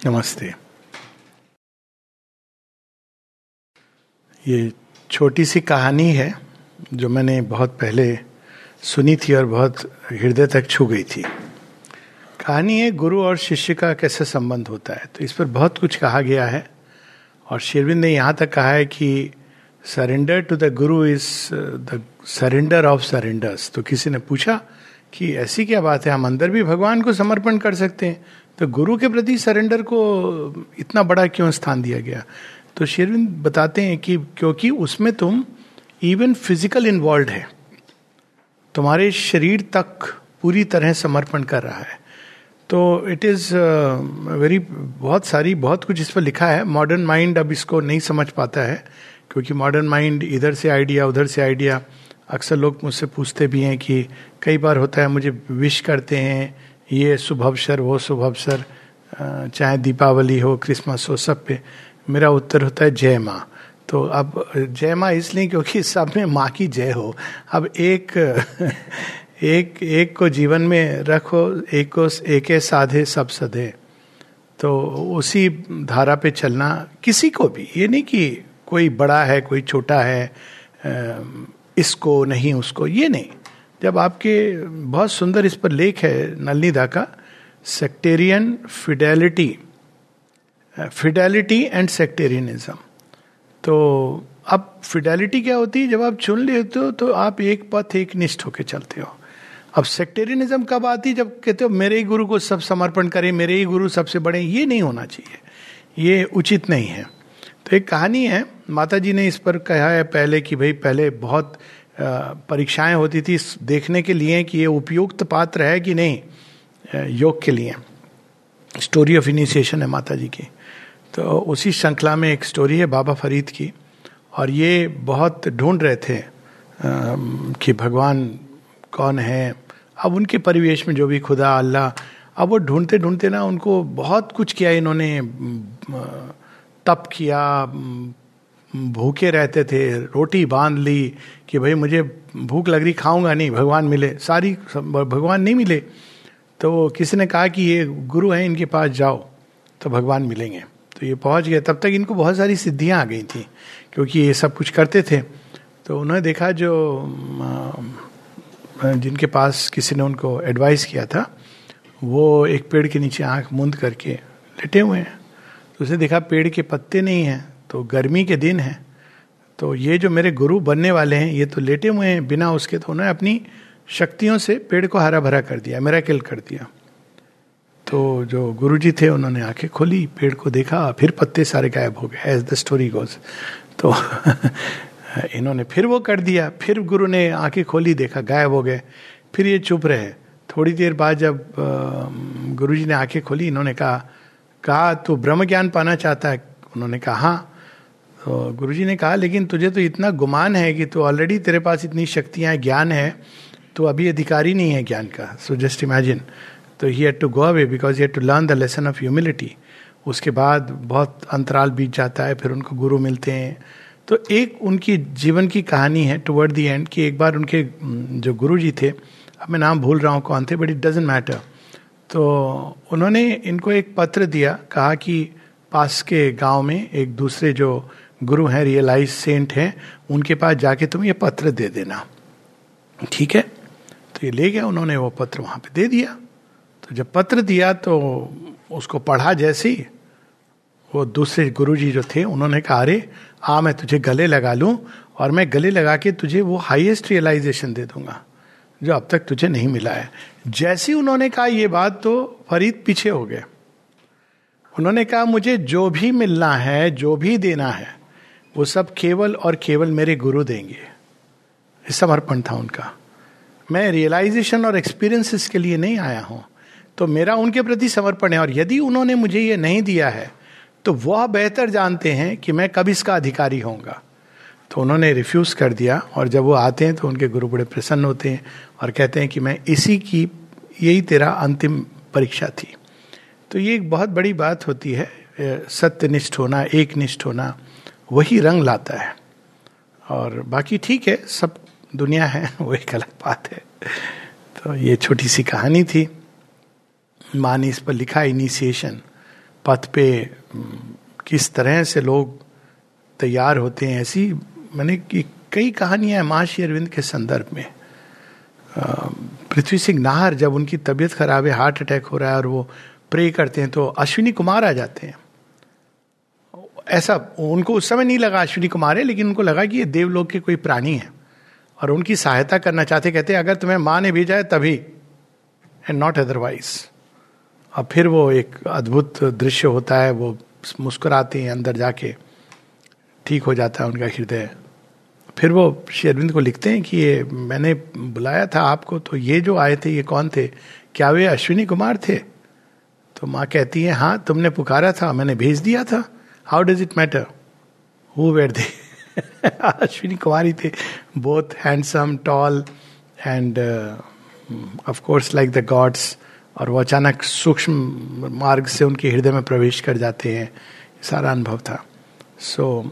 नमस्ते। ये छोटी सी कहानी है जो मैंने बहुत पहले सुनी थी और बहुत हृदय तक छू गई थी। कहानी है, गुरु और शिष्य का कैसे संबंध होता है? तो इस पर बहुत कुछ कहा गया है और शेरविंद ने यहाँ तक कहा है कि surrender to the guru is the surrender of surrenders तो किसी ने पूछा कि ऐसी क्या बात है? हम अंदर भी भगवान को समर्पण कर सकते हैं। तो गुरु के प्रति सरेंडर को इतना बड़ा क्यों स्थान दिया गया? तो शेरविंद बताते हैं कि क्योंकि उसमें तुम इवन फ़िज़िकल इन्वॉल्व है। तुम्हारे शरीर तक पूरी तरह समर्पण कर रहा है। तो इट इज़ वेरी बहुत सारी, बहुत कुछ इस पर लिखा है। मॉडर्न माइंड अब इसको नहीं समझ पाता है, क्योंकि मॉडर्न माइंड इधर से आइडिया उधर से आइडिया अक्सर लोग मुझसे पूछते भी हैं कि कई बार होता है, मुझे विश करते हैं ये शुभ अवसर वो शुभ अवसर चाहे दीपावली हो, क्रिसमस हो, सब पे मेरा उत्तर होता है जय माँ। तो अब जय माँ इसलिए क्योंकि सब में माँ की जय हो। अब एक एक एक को जीवन में रखो, एक को एक साधे, सब सधे। तो उसी धारा पे चलना किसी को भी, ये नहीं कि कोई बड़ा है, कोई छोटा है इसको नहीं, उसको, ये नहीं। जब आपके बहुत सुंदर इस पर लेख है नलनीदा का sectarian fidelity fidelity and sectarianism तो अब फिडेलिटी क्या होती है? जब आप चुन लेते हो तो आप एक पथ एक निष्ठ होकर चलते हो। अब सेक्टेरियनिज्म कब आती? जब कहते हो, मेरे ही गुरु को सब समर्पण करें, मेरे ही गुरु सबसे बड़े, ये नहीं होना चाहिए। ये उचित नहीं है। तो एक कहानी है माता जी ने इस पर कहा है पहले कि भाई, पहले बहुत परीक्षाएँ होती थी देखने के लिए कि ये उपयुक्त पात्र है कि नहीं योग के लिए। स्टोरी ऑफ़ इनिशिएशन है माता जी की। तो उसी श्रृंखला में एक स्टोरी है बाबा फरीद की, और ये बहुत ढूंढ रहे थे कि भगवान कौन है। अब उनके परिवेश में जो भी खुदा, अल्लाह, अब वो ढूंढते ढूंढते ना उनको बहुत कुछ किया इन्होंने तप किया भूखे रहते थे, रोटी बाँध ली कि भाई मुझे भूख लग रही, खाऊँगा नहीं, भगवान मिले। सारी भगवान नहीं मिले। तो किसी ने कहा कि ये गुरु हैं, इनके पास जाओ तो भगवान मिलेंगे। तो ये पहुँच गए। तब तक इनको बहुत सारी सिद्धियाँ आ गई थी, क्योंकि ये सब कुछ करते थे। तो उन्होंने देखा जो जिनके पास किसी ने उनको एडवाइस किया था, वो एक पेड़ के नीचे आँख मूंद करके लेटे हुए हैं। तो उसने देखा पेड़ के पत्ते नहीं हैं। तो गर्मी के दिन है। तो ये जो मेरे गुरु बनने वाले हैं, ये तो लेटे हुए हैं, बिना उसके तो उन्होंने अपनी शक्तियों से पेड़ को हरा भरा कर दिया मेरा किल कर दिया। तो जो गुरु जी थे, उन्होंने आँखें खोली, पेड़ को देखा, फिर पत्ते सारे गायब हो गए एज द स्टोरी गोज तो इन्होंने फिर वो कर दिया, फिर गुरु ने आँखें खोली, देखा, गायब हो गए, फिर ये चुप रहे। थोड़ी देर बाद जब गुरु जी ने आँखें खोली, इन्होंने कहा कहा तू ब्रह्म ज्ञान पाना चाहता है? उन्होंने कहा हाँ। तो गुरु जी ने कहा, लेकिन तुझे तो इतना गुमान है कि तू ऑलरेडी तेरे पास इतनी शक्तियाँ ज्ञान है तो अभी अधिकारी नहीं है ज्ञान का। सो जस्ट इमेजिन तो he had to go away because he to learn the lesson of humility उसके बाद बहुत अंतराल बीत जाता है, फिर उनको गुरु मिलते हैं। तो एक उनकी जीवन की कहानी है टुवर्ड दी एंड कि एक बार उनके जो गुरु जी थे, अब मैं नाम भूल रहा हूँ, कौन थे बट इट डजेंट मैटर तो उन्होंने इनको एक पत्र दिया, कहा कि पास के गाँव में एक दूसरे जो गुरु हैं रियलाइज़ सेंट हैं, उनके पास जाके तुम ये पत्र दे देना। ठीक है? तो ये ले गया, उन्होंने वो पत्र वहाँ पे दे दिया। तो जब पत्र दिया तो उसको पढ़ा जैसे ही वो दूसरे गुरु जी जो थे, उन्होंने कहा, अरे, आ, मैं तुझे गले लगा लूँ, और मैं गले लगा के तुझे वो हाईएस्ट रियलाइजेशन दे दूँगा, जो अब तक तुझे नहीं मिला है। जैसे उन्होंने कहा ये बात तो फरीद पीछे हो गए। उन्होंने कहा, मुझे जो भी मिलना है, जो भी देना है वो सब केवल और केवल मेरे गुरु देंगे। समर्पण था उनका। मैं रियलाइजेशन और एक्सपीरियंसेस के लिए नहीं आया हूँ तो मेरा उनके प्रति समर्पण है, और यदि उन्होंने मुझे ये नहीं दिया है तो वह बेहतर जानते हैं कि मैं कब इसका अधिकारी होऊँगा। तो उन्होंने रिफ्यूज कर दिया, और जब वो आते हैं तो उनके गुरु बड़े प्रसन्न होते हैं और कहते हैं कि मैं इसी की, यही तेरा अंतिम परीक्षा थी। तो ये एक बहुत बड़ी बात होती है सत्यनिष्ठ होना एक निष्ठ होना। वही रंग लाता है। और बाकी ठीक है, सब दुनिया है वो एक अलग बात है। तो ये छोटी सी कहानी थी। माँ ने इस पर लिखा इनिशिएशन पथ पे किस तरह से लोग तैयार होते हैं ऐसी मैंने कई कहानियाँ हैं महर्षि अरविंद के संदर्भ में। पृथ्वी सिंह नाहर जब उनकी तबीयत खराब है, हार्ट अटैक हो रहा है और वो प्रे करते हैं तो अश्विनी कुमार आ जाते हैं। ऐसा उनको उस समय नहीं लगा अश्विनी कुमार है, लेकिन उनको लगा कि ये देवलोक के कोई प्राणी है और उनकी सहायता करना चाहते, कहते अगर तुम्हें माँ ने भेजा है तभी एंड नॉट अदरवाइज़ और फिर वो एक अद्भुत दृश्य होता है, वो मुस्कुराते हैं अंदर जाके, ठीक हो जाता है उनका हृदय। फिर वो श्री अरविंद को लिखते हैं कि ये मैंने बुलाया था आपको तो ये जो आए थे, ये कौन थे? क्या वे अश्विनी कुमार थे? तो माँ कहती है हाँ तुमने पुकारा था, मैंने भेज दिया था। How does it matter who were they Ashwini Kumari थे both handsome tall and of course like the gods और वो अचानक सूक्ष्म मार्ग से उनके हृदय में प्रवेश कर जाते हैं। सारा अनुभव था। सो so,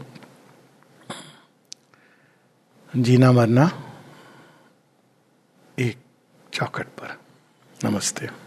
जीना मरना एक चौकट पर। नमस्ते।